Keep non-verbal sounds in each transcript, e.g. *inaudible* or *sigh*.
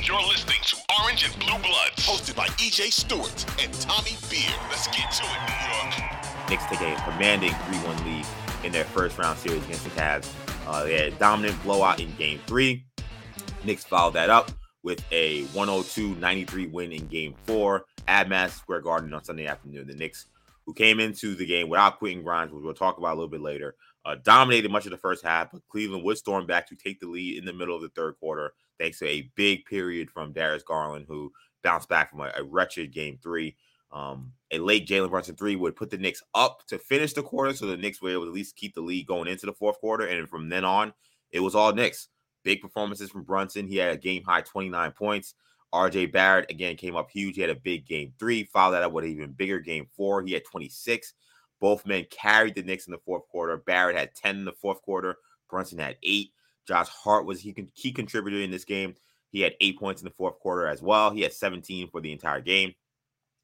You're listening to Orange and Blue Bloods, hosted by EJ Stewart and Tommy Beer. Let's get to it, New York. Knicks take a commanding 3-1 lead in their first round series against the Cavs. Uh, they had a dominant blowout in Game Three. Knicks followed that up with a 102-93 win in Game Four at Madison Square Garden on Sunday afternoon. The Knicks, who came into the game without Quentin Grimes, which we'll talk about a little bit later, uh, dominated much of the first half, but Cleveland would storm back to take the lead in the middle of the third quarter, thanks to a big period from Darius Garland, who bounced back from a, a wretched game three. Um, a late Jalen Brunson three would put the Knicks up to finish the quarter, so the Knicks were able to at least keep the lead going into the fourth quarter. And from then on, it was all Knicks. Big performances from Brunson. He had a game high 29 points. RJ Barrett again came up huge. He had a big game three. Followed that up with an even bigger game four. He had 26. Both men carried the Knicks in the fourth quarter. Barrett had 10 in the fourth quarter. Brunson had eight. Josh Hart was he key contributor in this game. He had eight points in the fourth quarter as well. He had 17 for the entire game.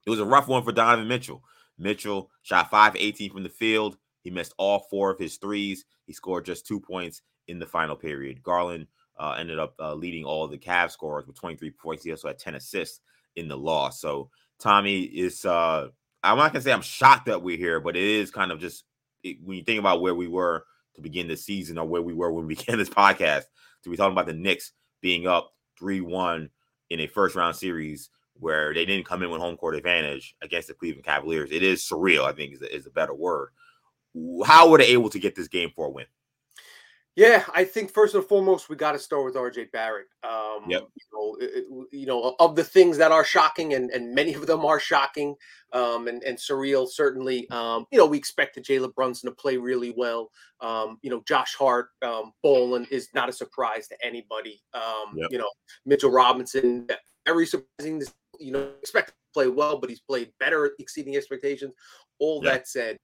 It was a rough one for Donovan Mitchell. Mitchell shot 5 18 from the field. He missed all four of his threes. He scored just two points in the final period. Garland uh, ended up uh, leading all the Cavs scorers with 23 points. He also had 10 assists in the loss. So Tommy is uh, I'm not gonna say I'm shocked that we're here, but it is kind of just it, when you think about where we were to begin the season or where we were when we *laughs* began this podcast, to be talking about the Knicks being up 3-1 in a first round series where they didn't come in with home court advantage against the Cleveland Cavaliers. It is surreal, I think is, is a better word. How were they able to get this game for a win? Yeah, I think first and foremost we got to start with RJ Barrett. Um, Yep. You know, it- you know, of the things that are shocking, and, and many of them are shocking um, and, and surreal. Certainly, um, you know, we expected Jalen Brunson to play really well. Um, you know, Josh Hart, um, Bolin is not a surprise to anybody. Um, Yep. You know, Mitchell Robinson, very surprising. You know, expect to play well, but he's played better, exceeding expectations. All Yeah. that said,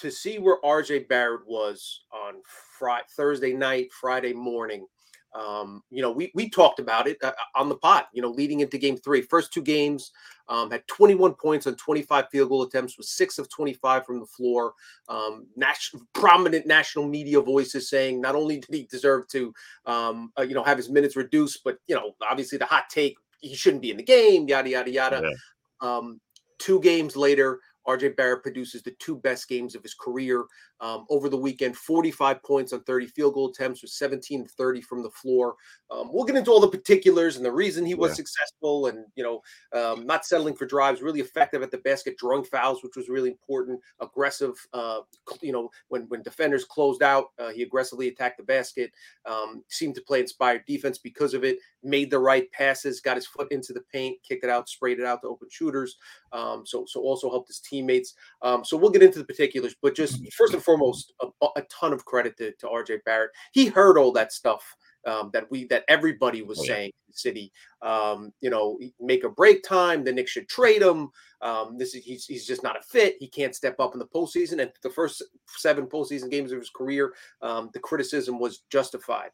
to see where RJ Barrett was on Friday, Thursday night, Friday morning. Um, you know, we we talked about it uh, on the pod. You know, leading into Game Three, first two games um, had 21 points on 25 field goal attempts, was six of 25 from the floor. Um, national, prominent national media voices saying not only did he deserve to, um, uh, you know, have his minutes reduced, but you know, obviously the hot take he shouldn't be in the game. Yada yada yada. Yeah. Um, two games later, RJ Barrett produces the two best games of his career. Um, over the weekend, 45 points on 30 field goal attempts with 17 30 from the floor. Um, we'll get into all the particulars and the reason he was Yeah. successful and, you know, um, not settling for drives, really effective at the basket, drawing fouls, which was really important, aggressive, uh, you know, when, when defenders closed out, uh, he aggressively attacked the basket, um, seemed to play inspired defense because of it, made the right passes, got his foot into the paint, kicked it out, sprayed it out to open shooters. Um, so, so also helped his teammates. Um, so we'll get into the particulars, but just first and foremost, a, a ton of credit to, to RJ Barrett. He heard all that stuff um, that we that everybody was Oh, yeah. saying in the city. Um, you know, make a break time. The Knicks should trade him. Um, this is he's, he's just not a fit. He can't step up in the postseason. And the first seven postseason games of his career, um, the criticism was justified.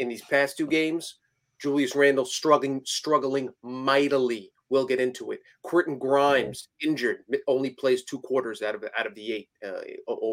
In these past two games, Julius Randle struggling struggling mightily. We'll get into it. Quentin Grimes injured, only plays two quarters out of out of the eight uh,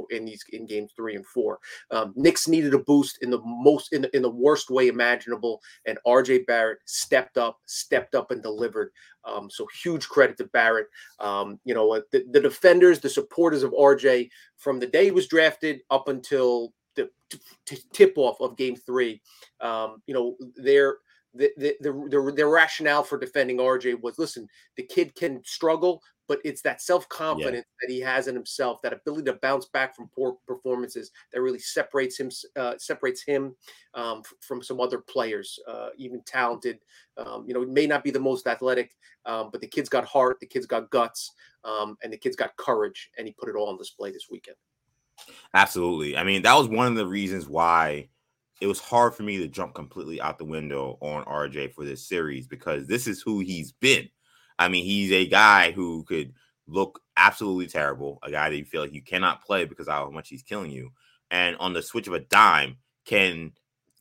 in these in games three and four. Um, Knicks needed a boost in the most in the, in the worst way imaginable, and RJ Barrett stepped up, stepped up and delivered. Um, so huge credit to Barrett. Um, you know uh, the, the defenders, the supporters of RJ from the day he was drafted up until the t- t- tip off of Game Three. Um, you know they're the, the, the, the, rationale for defending RJ was listen, the kid can struggle, but it's that self confidence yeah. that he has in himself, that ability to bounce back from poor performances that really separates him uh, separates him um, from some other players, uh, even talented. Um, you know, it may not be the most athletic, um, but the kid's got heart, the kid's got guts, um, and the kid's got courage, and he put it all on display this weekend. Absolutely. I mean, that was one of the reasons why it was hard for me to jump completely out the window on RJ for this series because this is who he's been. I mean, he's a guy who could look absolutely terrible, a guy that you feel like you cannot play because of how much he's killing you, and on the switch of a dime can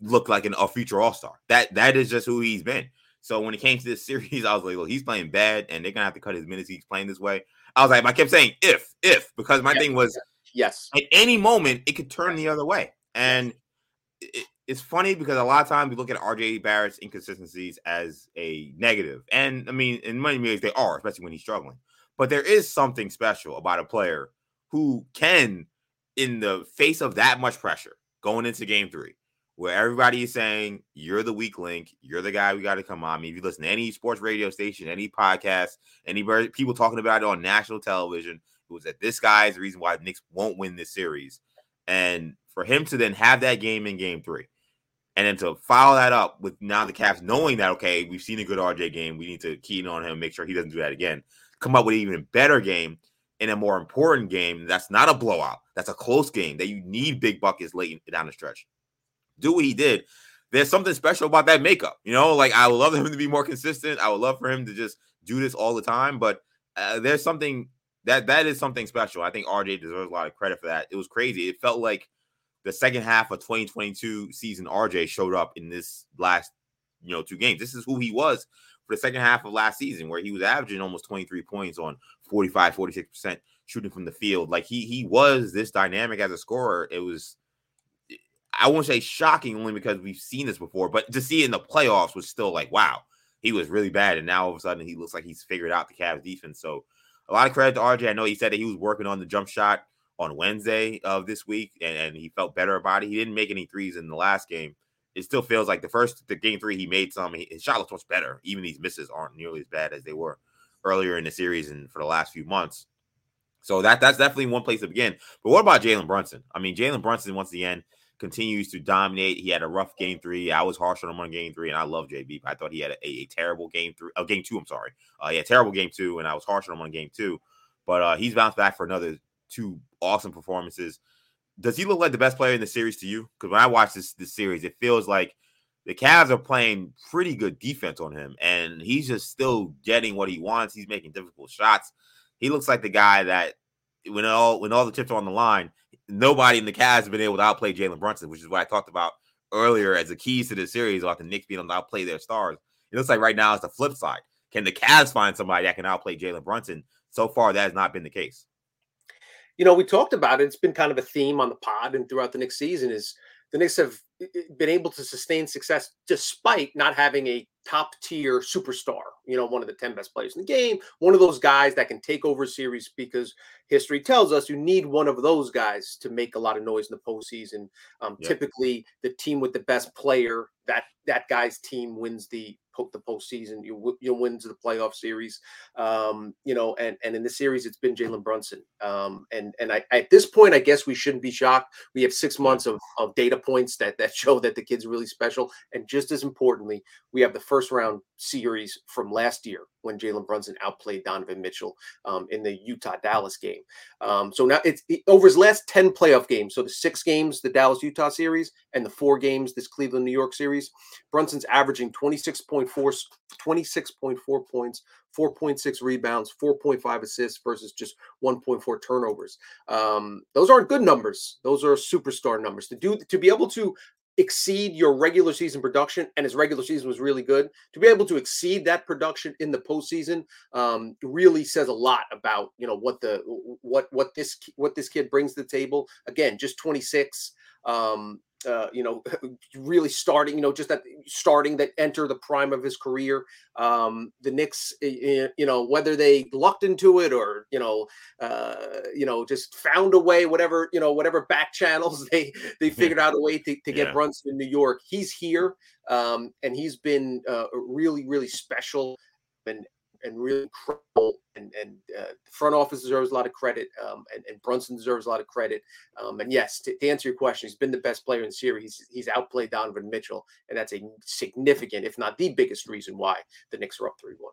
look like an, a future All Star. That that is just who he's been. So when it came to this *laughs* series, I was like, "Well, he's playing bad, and they're gonna have to cut his minutes. He's playing this way." I was like, I kept saying if, if, because my thing was, yes, at any moment it could turn the other way, and it, it's funny because a lot of times we look at RJ Barrett's inconsistencies as a negative, and I mean, in many ways they are, especially when he's struggling. But there is something special about a player who can, in the face of that much pressure going into Game Three, where everybody is saying you're the weak link, you're the guy we got to come on. I mean, if you listen to any sports radio station, any podcast, any people talking about it on national television, it was that this guy is the reason why the Knicks won't win this series. And for him to then have that game in Game Three and then to follow that up with now the Cavs knowing that, okay, we've seen a good RJ game. We need to key in on him, make sure he doesn't do that again. Come up with an even better game in a more important game. That's not a blowout. That's a close game that you need big buckets late down the stretch. Do what he did. There's something special about that makeup. You know, like I would love him to be more consistent. I would love for him to just do this all the time. But uh, there's something that that is something special. I think RJ deserves a lot of credit for that. It was crazy. It felt like the second half of 2022 season RJ showed up in this last, you know, two games. This is who he was for the second half of last season, where he was averaging almost 23 points on 45, 46% shooting from the field. Like he he was this dynamic as a scorer. It was I won't say shocking only because we've seen this before, but to see it in the playoffs was still like, wow, he was really bad. And now all of a sudden he looks like he's figured out the Cavs defense. So a lot of credit to RJ. I know he said that he was working on the jump shot on Wednesday of this week, and, and, he felt better about it. He didn't make any threes in the last game. It still feels like the first the game three he made some. His shot looks much better. Even these misses aren't nearly as bad as they were earlier in the series and for the last few months. So that that's definitely one place to begin. But what about Jalen Brunson? I mean, Jalen Brunson once again continues to dominate. He had a rough game three. I was harsh on him on game three, and I love JB. I thought he had a, a, terrible game three. Oh, game two. I'm sorry. Uh, yeah, terrible game two, and I was harsh on him on game two. But uh, he's bounced back for another two awesome performances. Does he look like the best player in the series to you? Because when I watch this this series, it feels like the Cavs are playing pretty good defense on him, and he's just still getting what he wants. He's making difficult shots. He looks like the guy that when all when all the chips are on the line, nobody in the Cavs has been able to outplay Jalen Brunson, which is what I talked about earlier as the keys to the series about the Knicks being able to outplay their stars. It looks like right now it's the flip side. Can the Cavs find somebody that can outplay Jalen Brunson? So far, that has not been the case you know, we talked about it. It's been kind of a theme on the pod and throughout the next season is the Knicks have been able to sustain success despite not having a top tier superstar, you know, one of the 10 best players in the game, one of those guys that can take over series because history tells us you need one of those guys to make a lot of noise in the postseason. Um, yep. Typically, the team with the best player, that that guy's team wins the the postseason. You you win the playoff series, um, you know, and and in the series it's been Jalen Brunson. Um, and and I at this point I guess we shouldn't be shocked. We have six months of, of data points that that show that the kid's really special, and just as importantly, we have the first round series from last year when Jalen Brunson outplayed Donovan Mitchell um, in the Utah Dallas game. Um, so now it's it, over his last 10 playoff games. So the six games, the Dallas Utah series, and the four games, this Cleveland New York series, Brunson's averaging 26.4, 26.4 points, 4.6 rebounds, 4.5 assists versus just 1.4 turnovers. Um, those aren't good numbers. Those are superstar numbers. To do to be able to exceed your regular season production, and his regular season was really good. To be able to exceed that production in the postseason um, really says a lot about you know what the what what this what this kid brings to the table. Again, just 26. Um, uh, you know, *laughs* really starting, you know, just that starting that enter the prime of his career. Um, the Knicks, you know, whether they lucked into it or you know, uh, you know, just found a way, whatever, you know, whatever back *laughs* channels they they figured out a way to, to get yeah. Brunson in New York. He's here, um, and he's been uh, really, really special. And and really incredible. And and uh, the front office deserves a lot of credit, um, and, and, Brunson deserves a lot of credit. Um, and yes, to, to, answer your question, he's been the best player in the series. He's, he's outplayed Donovan Mitchell, and that's a significant, if not the biggest, reason why the Knicks are up three one.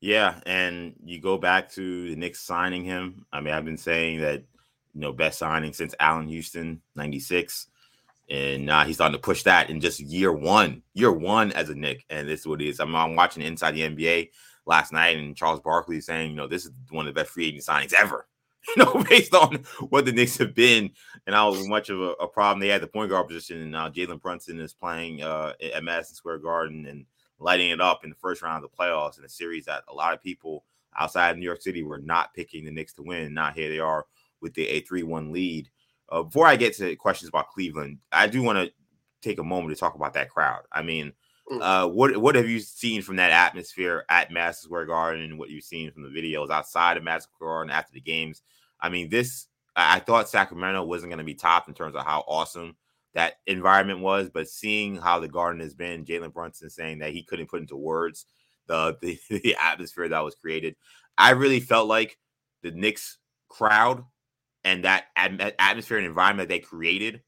Yeah, and you go back to the Knicks signing him. I mean, I've been saying that you know best signing since Allan Houston '96, and now he's starting to push that in just year one, year one as a Knick, and this is what it is. I mean, I'm watching Inside the NBA last night, and Charles Barkley is saying, you know, this is one of the best free agent signings ever. *laughs* You know, based on what the Knicks have been and how much of a, a problem they had the point guard position, and now Jalen Brunson is playing uh, at Madison Square Garden and lighting it up in the first round of the playoffs in a series that a lot of people outside of New York City were not picking the Knicks to win. Now here they are with the a three one lead. Uh, before I get to questions about Cleveland, I do want to take a moment to talk about that crowd. I mean, mm. uh, what what have you seen from that atmosphere at Madison Square Garden, and what you've seen from the videos outside of Madison Square Garden after the games? I mean, this I thought Sacramento wasn't going to be topped in terms of how awesome that environment was, but seeing how the garden has been, Jalen Brunson saying that he couldn't put into words the, the, *laughs* the atmosphere that was created. I really felt like the Knicks crowd and that atmosphere and environment they created.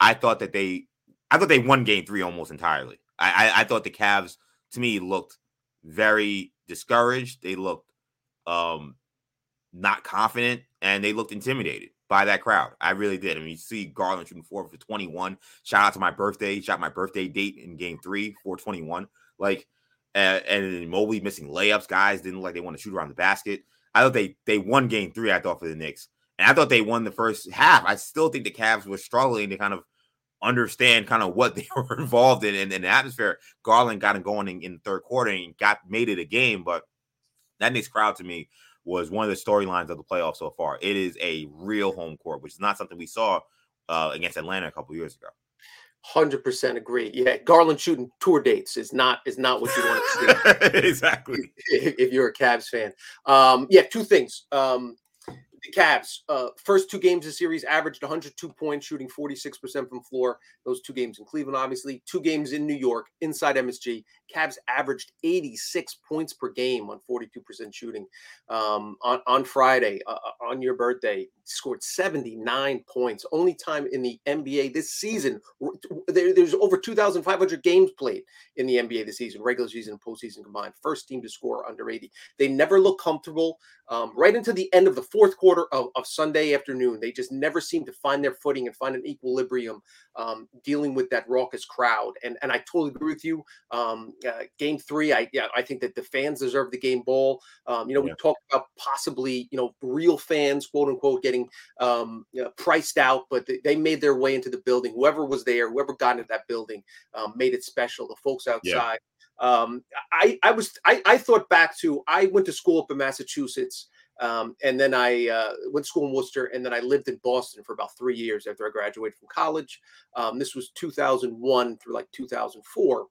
I thought that they, I thought they won Game Three almost entirely. I, I, I thought the Cavs to me looked very discouraged. They looked um not confident and they looked intimidated by that crowd. I really did. I mean, you see Garland shooting four for 21. Shout out to my birthday. Shot my birthday date in game three, 421. Like, uh, and Mobley missing layups. Guys didn't like they want to shoot around the basket. I thought they they won game three, I thought, for the Knicks. And I thought they won the first half. I still think the Cavs were struggling to kind of understand kind of what *laughs* they were involved in and, the atmosphere. Garland got it going in, in the third quarter and got made it a game, but that Knicks crowd to me was one of the storylines of the playoffs so far. It is a real home court, which is not something we saw uh, against Atlanta a couple years ago. Hundred percent agree. Yeah, Garland shooting tour dates is not is not what you want to see. *laughs* exactly. If, if, you're a Cavs fan, um, yeah, two things. Um, the Cavs, uh, first two games of the series averaged 102 points, shooting 46% from floor. Those two games in Cleveland, obviously. Two games in New York, inside MSG. Cavs averaged 86 points per game on 42% shooting. Um, on, on Friday, uh, uh on your birthday, scored 79 points. Only time in the NBA this season. There, there's over 2,500 games played in the NBA this season, regular season and postseason combined. First team to score under 80. They never look comfortable. Um, right into the end of the fourth quarter of, of, Sunday afternoon, they just never seem to find their footing and find an equilibrium um, dealing with that raucous crowd. And and I totally agree with you. Um, uh, game three, I yeah, I think that the fans deserve the game ball. Um, you know, yeah. we talked about possibly you know real fans, quote unquote, getting um, you know, priced out, but they, they, made their way into the building. Whoever was there, whoever got into that building, um, made it special. The folks outside. Yeah. Um, I, I was I, I thought back to I went to school up in Massachusetts um, and then I uh, went to school in Worcester, and then I lived in Boston for about three years after I graduated from college. Um, this was 2001 through like 2004.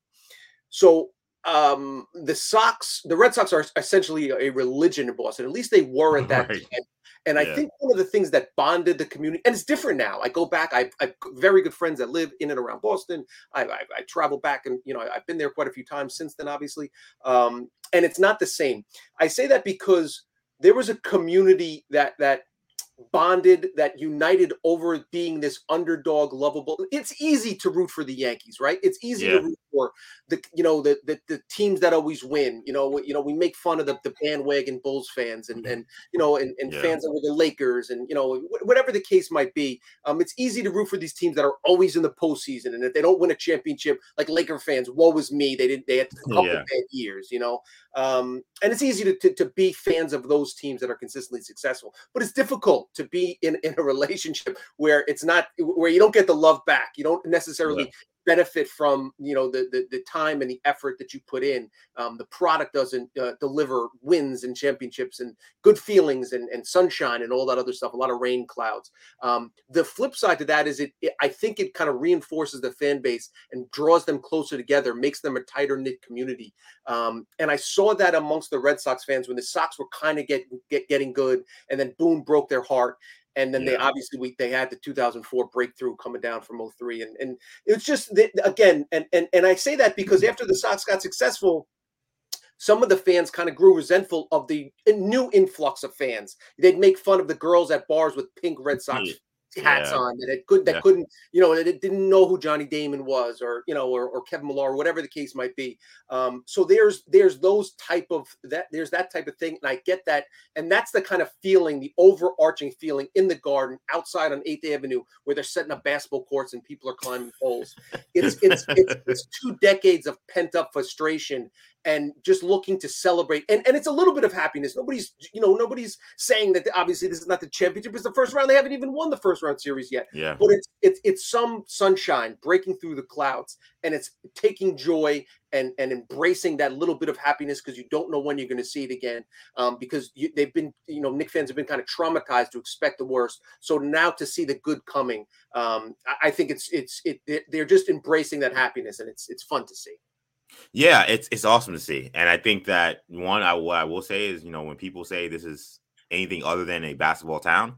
So um, the Sox, the Red Sox are essentially a religion in Boston. At least they were at that right. time. And yeah. I think one of the things that bonded the community, and it's different now. I go back. I have very good friends that live in and around Boston. I, I, I, travel back, and you know I've been there quite a few times since then, obviously. Um, and it's not the same. I say that because there was a community that that bonded that united over being this underdog lovable it's easy to root for the yankees right it's easy yeah. to root for the you know the, the the teams that always win. You know, you know we make fun of the, the bandwagon Bulls fans and and you know and, and Yeah. fans of the Lakers and you know whatever the case might be. Um, it's easy to root for these teams that are always in the postseason, and if they don't win a championship, like Laker fans, woe is me. They didn't. They had a couple Yeah. bad years, you know. Um, and it's easy to, to to be fans of those teams that are consistently successful, but it's difficult to be in in a *laughs* relationship where it's not where you don't get the love back. You don't necessarily benefit from you know the, the the time and the effort that you put in. Um, the product doesn't uh, deliver wins and championships and good feelings and, and sunshine and all that other stuff. A lot of rain clouds. Um, the flip side to that is it, it. I think it kind of reinforces the fan base and draws them closer together, makes them a tighter knit community. Um, and I saw that amongst the Red Sox fans when the Sox were kind of get, get getting good, and then boom broke their heart. And then they obviously we they had the 2004 breakthrough coming down from 03. and and it's just that, again and and and I say that because after the Sox got successful, some of the fans kind of grew resentful of the new influx of fans. They'd make fun of the girls at bars with pink Red Sox hats Yeah. on that it could that Yeah. couldn't you know that it didn't know who Johnny Damon was or you know or, or Kevin Millar or whatever the case might be. Um, so there's there's those type of that there's that type of thing and I get that and that's the kind of feeling the overarching feeling in the garden outside on 8th Avenue where they're setting up basketball courts and people are climbing poles. It's it's it's, it's two decades of pent up frustration and just looking to celebrate and, and it's a little bit of happiness. Nobody's you know nobody's saying that obviously this is not the championship it's the first round. They haven't even won the first round series yet. Yeah. but it's it's it's some sunshine breaking through the clouds and it's taking joy and and embracing that little bit of happiness because you don't know when you're going to see it again um, because you, they've been you know Knick fans have been kind of traumatized to expect the worst. So now to see the good coming um, I, I think it's it's it they're- they're just embracing that happiness and it's it's fun to see Yeah, it's it's awesome to see, and I think that one I what I will say is you know when people say this is anything other than a basketball town,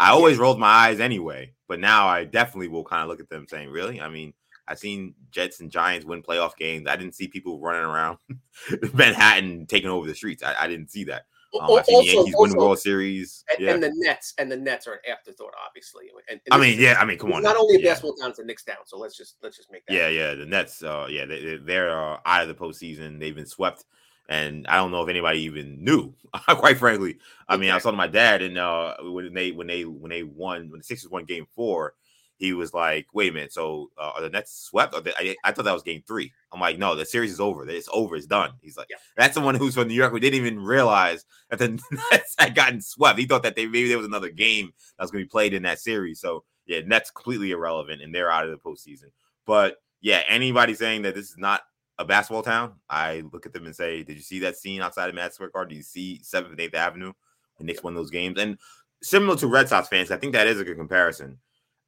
I always rolled my eyes anyway, but now I definitely will kind of look at them saying, really? I mean, I've seen Jets and Giants win playoff games. I didn't see people running around *laughs* Manhattan taking over the streets. I, I didn't see that. Um, Al- I've the Yankees win the World Series. and, Yeah, and the Nets and the Nets are an afterthought obviously and, and I mean, yeah, I mean, come on, not only a Yeah. basketball town it's a Knicks town so let's just let's just make that Yeah, yeah. The Nets, uh, yeah, they, they- they're uh, out of the postseason. They've been swept, and I don't know if anybody even knew. *laughs* Quite frankly, I mean, I was talking to my dad, and uh, when they when they when they won when the Sixers won Game Four, he was like, "Wait a minute, so uh, are the Nets swept? They, I, I thought that was Game Three. I'm like, "No, the series is over. It's over. It's done." He's like, Yeah. "That's someone who's from New York who didn't even realize that the *laughs* Nets had gotten swept. He thought that they maybe there was another game that was going to be played in that series. So yeah, Nets completely irrelevant, and they're out of the postseason." But yeah, anybody saying that this is not a basketball town, I look at them and say, "Did you see that scene outside of Madison Square Garden? Did you see Seventh and Eighth Avenue when Knicks won those games?" And similar to Red Sox fans, I think that is a good comparison.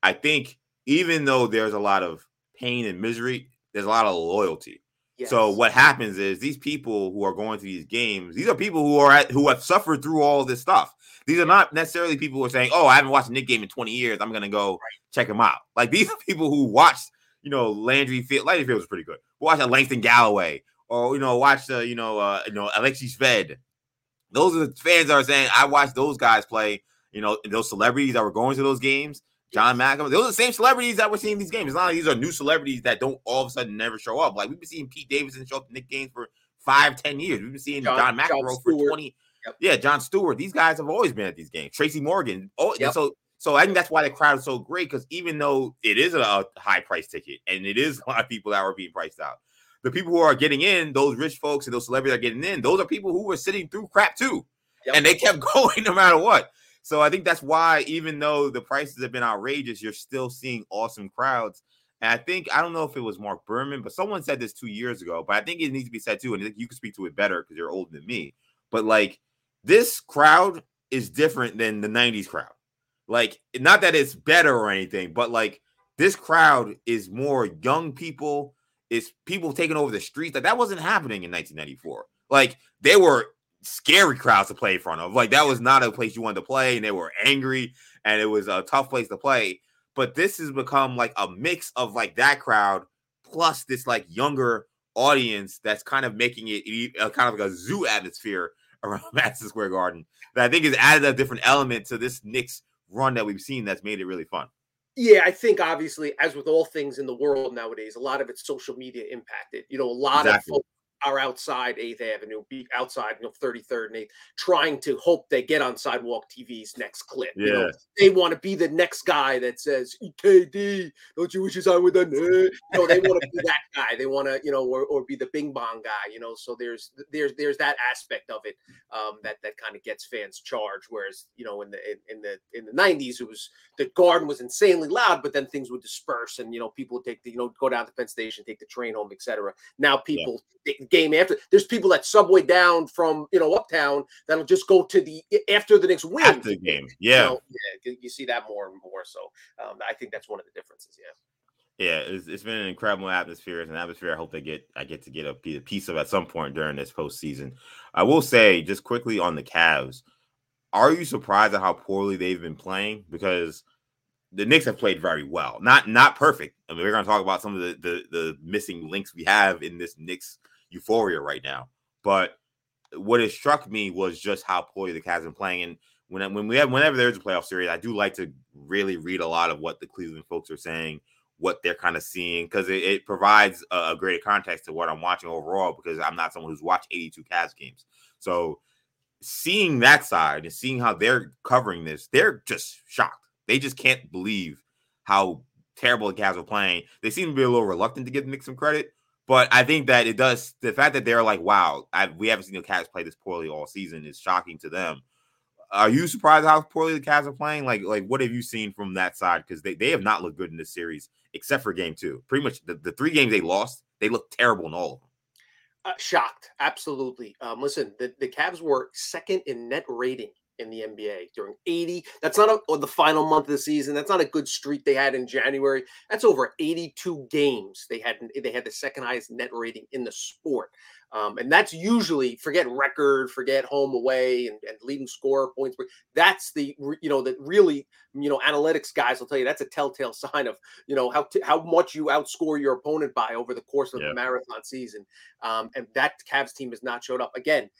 I think even though there's a lot of pain and misery, there's a lot of loyalty. So what happens is these people who are going to these games, these are people who are at, who have suffered through all this stuff. These are not necessarily people who are saying, "Oh, I haven't watched a Knick game in 20 years. I'm gonna go check him out." Like these are people who watched, you know, Landry Fields. Landry Fields was pretty good. Watch a Langston Galloway, or you know, watch the, you know, uh, you know, Alexey Shved. Those are the fans that are saying, "I watched those guys play." You know, those celebrities that were going to those games. John McEnroe. Those are the same celebrities that we're seeing these games. It's not like these are new celebrities that don't all of a sudden never show up. Like we've been seeing Pete Davidson show up in Knick games for five, ten years. We've been seeing John- John, McEnroe for 20. Yep. Yeah, Jon Stewart. These guys have always been at these games. Tracy Morgan. Oh, Yep. so so I think that's why the crowd is so great because even though it is a, a high price ticket and it is *laughs* a lot of people that are being priced out, the people who are getting in, those rich folks and those celebrities are getting in, those are people who were sitting through crap too Yep. and they kept *laughs* going no matter what. So I think that's why, even though the prices have been outrageous, you're still seeing awesome crowds. And I think I don't know if it was Marc Berman, but someone said this two years ago. But I think it needs to be said too, and you can speak to it better because you're older than me. But like this crowd is different than the '90s crowd. Like, not that it's better or anything, but like this crowd is more young people. It's people taking over the streets. Like that wasn't happening in 1994. Like they were scary crowds to play in front of. Like that was not a place you wanted to play, and they were angry, and it was a tough place to play. But this has become like a mix of like that crowd plus this like younger audience that's kind of making it e- uh, kind of like a zoo atmosphere *laughs* around Madison Square Garden that I think has added a different element to this Knicks run that we've seen that's made it really fun. Yeah, I think obviously, as with all things in the world nowadays, a lot of it's social media impacted. You know, a lot exactly. of folks are outside 8th Avenue, be outside, you know, 33rd and 8th, trying to hope they get on Sidetalk TV's next clip. Yeah. You know, they want to be the next guy that says, KD, don't you wish you signed with the? You know, they want to be that guy. They want to, you know, or, or be the bing bong guy, you know. So there's there's there's that aspect of it um, that that kind of gets fans charged. Whereas, you know, in the in, in the in the 90s, it was the garden was insanely loud, but then things would disperse and you know, people would take the, you know, go down to Penn Station, take the train home, etc. Now people yeah game after. There's people that subway down from you know uptown that'll just go to the after the next win. After the game, yeah, you, know, yeah, you see that more and more. So um, I think that's one of the differences. Yeah. Yeah, it's, it's been an incredible atmosphere. It's an atmosphere I hope they get. I get to get a piece of at some point during this postseason. I will say just quickly on the Cavs. Are you surprised at how poorly they've been playing? Because the Knicks have played very well. Not not perfect. I mean, we're going to talk about some of the, the, the missing links we have in this Knicks euphoria right now. But what has struck me was just how poorly the Cavs been playing. And when when we have whenever there's a playoff series, I do like to really read a lot of what the Cleveland folks are saying, what they're kind of seeing, because it, it, provides a, a greater context to what I'm watching overall. Because I'm not someone who's watched 82 Cavs games, so seeing that side and seeing how they're covering this, they're just shocked. They just can't believe how terrible the Cavs are playing. They seem to be a little reluctant to give Knick some credit, but I think that it does the fact that they're like, wow, I, we haven't seen the Cavs play this poorly all season is shocking to them. Are you surprised how poorly the Cavs are playing? Like, like what have you seen from that side? Because they, they have not looked good in this series, except for game two. Pretty much the, the three games they lost, they looked terrible in all of them. Uh, shocked, absolutely. Um, listen, the, the Cavs were second in net rating in the NBA during 80. That's not a, the final month of the season. That's not a good streak they had in January. That's over 82 games they had. They had the second highest net rating in the sport. Um, and that's usually forget record, forget home away, and, and leading score points. That's the you know that really you know analytics guys will tell you that's a telltale *laughs* sign of you know how t- how much you outscore your opponent by over the course of yeah. the marathon season. Um, and that Cavs team has not showed up again.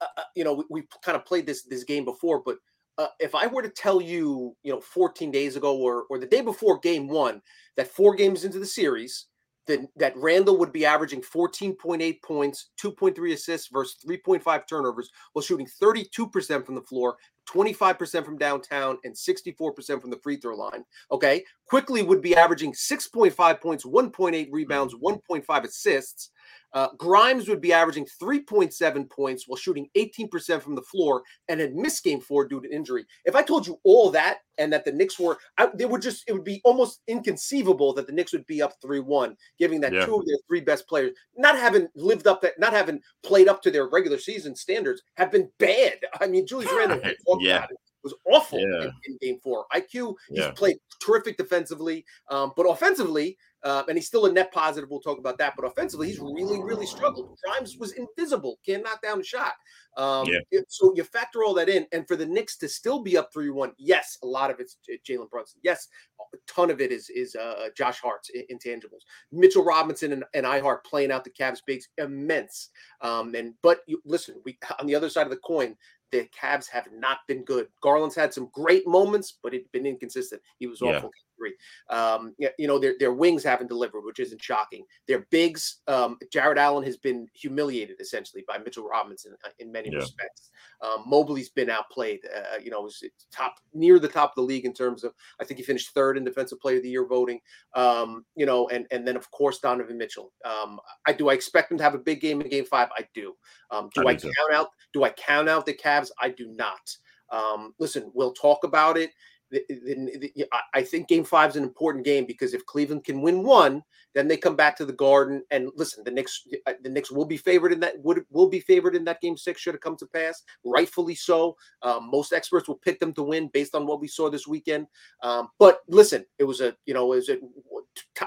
Uh, uh, you know, we, we kind of played this this game before, but uh, if I were to tell you, you know, 14 days ago or or the day before game one, that four games into the series, that that Randle would be averaging 14.8 points, 2.3 assists versus 3.5 turnovers, while shooting 32% from the floor, 25% from downtown, and 64% from the free throw line. Okay, Quickley would be averaging 6.5 points, 1.8 rebounds, 1.5 assists. Uh, Grimes would be averaging 3.7 points while shooting 18% from the floor and had missed game four due to injury. If I told you all that and that the Knicks were, I, they would just, it would be almost inconceivable that the Knicks would be up 3 1, giving that yeah. two of their three best players, not having lived up that, not having played up to their regular season standards, have been bad. I mean, Julius *laughs* Randle yeah. was awful yeah. in, in, game four. IQ, he's yeah. played terrific defensively, um, but offensively, uh, and he's still a net positive. We'll talk about that. But offensively, he's really, really struggled. Grimes was invisible, can't knock down a shot. Um, yeah. So you factor all that in, and for the Knicks to still be up three one, yes, a lot of it's Jalen Brunson. Yes, a ton of it is is uh, Josh Hart's intangibles. Mitchell Robinson and, and iHart playing out the Cavs bigs immense. Um, and but you, listen, we on the other side of the coin, the Cavs have not been good. Garland's had some great moments, but it's been inconsistent. He was yeah. Three. Um, you know, their their wings haven't delivered, which isn't shocking. Their bigs, um, Jarrett Allen has been humiliated essentially by Mitchell Robinson uh, in many yeah. respects. Um, Mobley's been outplayed. Uh, you know, was top near the top of the league in terms of I think he finished third in Defensive Player of the Year voting. Um, you know, and and then of course Donovan Mitchell. Um, I do I expect him to have a big game in Game Five. I do. Um, do I, I count so. out? Do I count out the Cavs? I do not. Um, listen, we'll talk about it the, the, I think Game Five is an important game because if Cleveland can win one, then they come back to the Garden and listen. The Knicks, uh, the Knicks will be favored in that. Would will be favored in that Game Six should it come to pass, rightfully so. Um, most experts will pick them to win based on what we saw this weekend. Um, but listen, it was a you know it was a,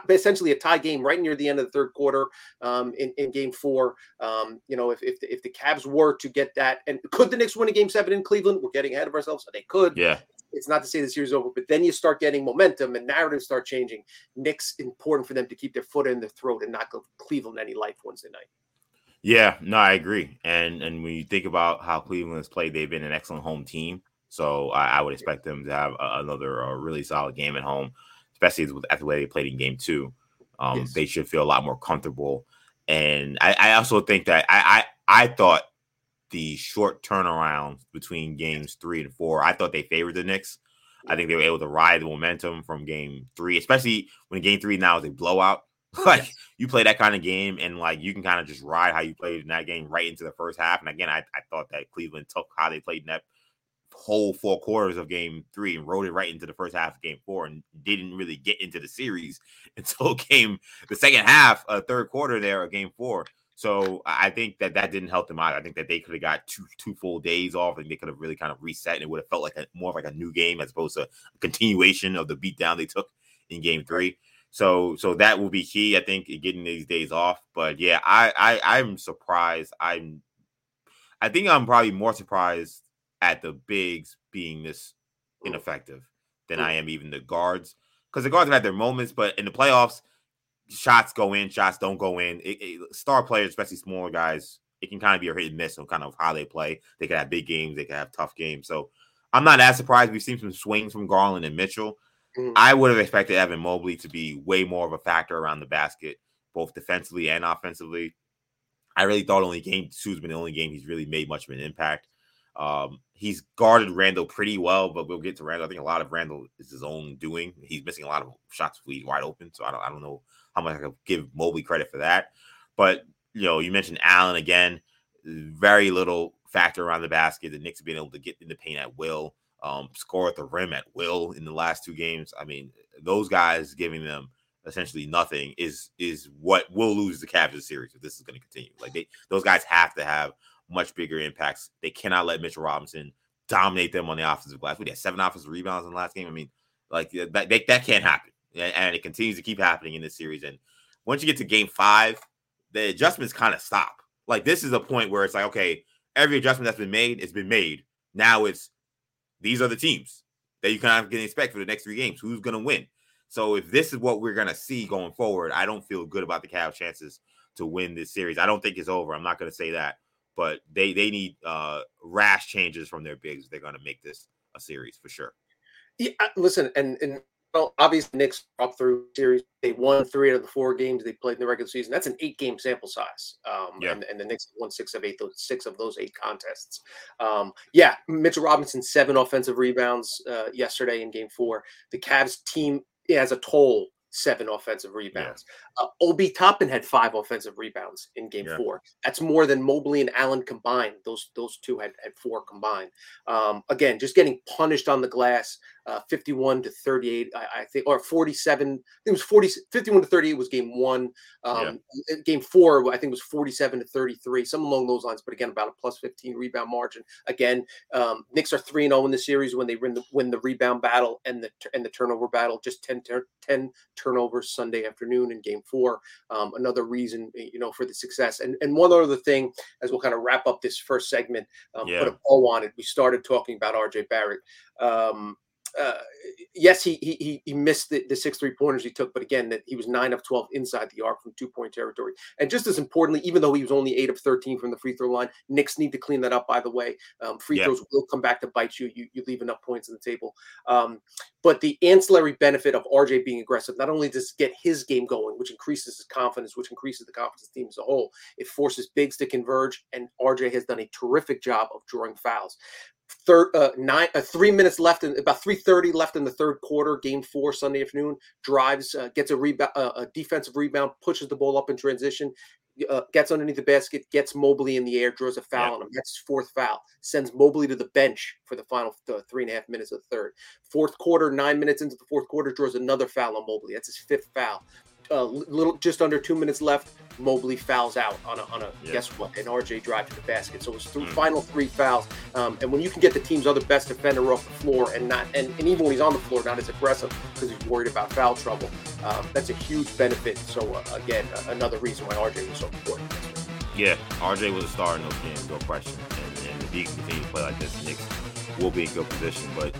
essentially a tie game right near the end of the third quarter um, in, in Game Four. Um, you know if if the, if the Cavs were to get that, and could the Knicks win a Game Seven in Cleveland? We're getting ahead of ourselves. They could. Yeah it's not to say the series over, but then you start getting momentum and narratives start changing. Knicks important for them to keep their foot in their throat and not go Cleveland any life Wednesday night. Yeah, no, I agree. And and when you think about how Cleveland has played, they've been an excellent home team. So I, I would expect them to have a, another a really solid game at home, especially with the way they played in game two. Um, Yes. They should feel a lot more comfortable. And I, I also think that I, I I thought the short turnaround between games three and four, I thought they favored the Knicks. I think they were able to ride the momentum from game three, especially when game three now is a blowout. *laughs* Like you play that kind of game and like you can kind of just ride how you played in that game right into the first half. And again, I, I thought that Cleveland took how they played in that whole four quarters of game three and rode it right into the first half of game four and didn't really get into the series *laughs* until game the second half, uh, third quarter there of game four. So I think that that didn't help them out. I think that they could have got two two full days off and they could have really kind of reset and it would have felt like a more of like a new game as opposed to a continuation of the beatdown they took in game three. So so that will be key, I think, in getting these days off. But yeah, I, I I'm surprised. I'm I think I'm probably more surprised at the bigs being this ineffective than I am even the guards. Because the guards have had their moments, but in the playoffs, shots go in, shots don't go in. It, it- star players, especially smaller guys, it can kind of be a hit and miss on kind of how they play. They can have big games, they can have tough games. So I'm not as surprised. We've seen some swings from Garland and Mitchell. Mhm. I would have expected Evan Mobley to be way more of a factor around the basket, both defensively and offensively. I really thought only game two's been the only game he's really made much of an impact. Um, he's guarded Randle pretty well, but we'll get to Randle. I think a lot of Randle is his own doing. He's missing a lot of shots he's wide open, so I don't I don't know how much I could give Mobley credit for that. But you know, you mentioned Allen again, very little factor around the basket. The Knicks have been able to get in the paint at will, um, score at the rim at will in the last two games. I mean, those guys giving them essentially nothing is is what will lose the Cavs the series if this is going to continue. Like they, those guys have to have much bigger impacts. They cannot let Mitchell Robinson dominate them on the offensive glass. We had seven offensive rebounds in the last game. I mean, like that, that can't happen, and, it continues to keep happening in this series. And once you get to Game Five, the adjustments kind of stop. Like this is a point where it's like, okay, every adjustment that's been made has been made. Now it's these are the teams that you kind of can expect for the next three games. Who's to win? So if this is what we're to see going forward, I don't feel good about the Cavs' chances to win this series. I don't think it's over. I'm not to say that, but they they need uh rash changes from their bigs. They're to make this a series for sure. Yeah, listen, and and well, obviously Knicks up through series. They won three out of the four games they played in the regular season. That's an eight-game sample size. Um, Yeah. and, and the Knicks won six of eight, those six of those eight contests. Um, yeah, Mitchell Robinson seven offensive rebounds uh, yesterday in Game Four. The Cavs team has a total seven offensive rebounds. Uh, Obi Toppin had five offensive rebounds in Game Yeah. Four. That's more than Mobley and Allen combined. Those those two had had four combined. Um, again, just getting punished on the glass, uh, 51 to 38, I, I think, or 47. I think it was 40, 51 to 38 was game one. Um, Game four, I think, was 47 to 33, something along those lines. But again, about a plus 15 rebound margin. Again, um, Knicks are 3 and 0 in the series when they win the, win the rebound battle and the and the turnover battle. Just 10, tur- 10 turnovers Sunday afternoon in game four. Um, another reason, you know, for the success. And, and one other thing, as we'll kind of wrap up this first segment, um, Yeah. put a bow on it. We started talking about RJ Barrett. Um, uh, yes, he he he- he missed the, the six three pointers he took, but again, that he was nine of twelve inside the arc from two point territory. And just as importantly, even though he was only eight of thirteen from the free throw line, Knicks need to clean that up. By the way, um, free throws will come back to bite you. You you leave enough points on the table. Um, but the ancillary benefit of RJ being aggressive not only does it get his game going, which increases his confidence, which increases the confidence of the team as a whole, it forces bigs to converge, and RJ has done a terrific job of drawing fouls third uh, nine uh, three minutes left in about 3.30 left in the third quarter game four sunday afternoon drives uh, gets a rebound uh, a defensive rebound pushes the ball up in transition uh, gets underneath the basket gets mobley in the air draws a foul Yeah. on him. That's his fourth foul. Sends mobley to the bench for the final uh, three and a half minutes of the third. Fourth quarter nine minutes into the fourth quarter draws another foul on mobley. That's his fifth foul uh, little just under two minutes left mobley fouls out on a, on a Yeah. guess what an rj drive to the basket so it was through Mm. final three fouls um, and when you can get the team's other best defender off the floor and not and, and even when he's on the floor not as aggressive because he's worried about foul trouble um, that's a huge benefit so uh, again uh, another reason why rj was so important Yeah, RJ was a star in those games, no question. And, and if he can continue to play like this, Knicks will be in good position. But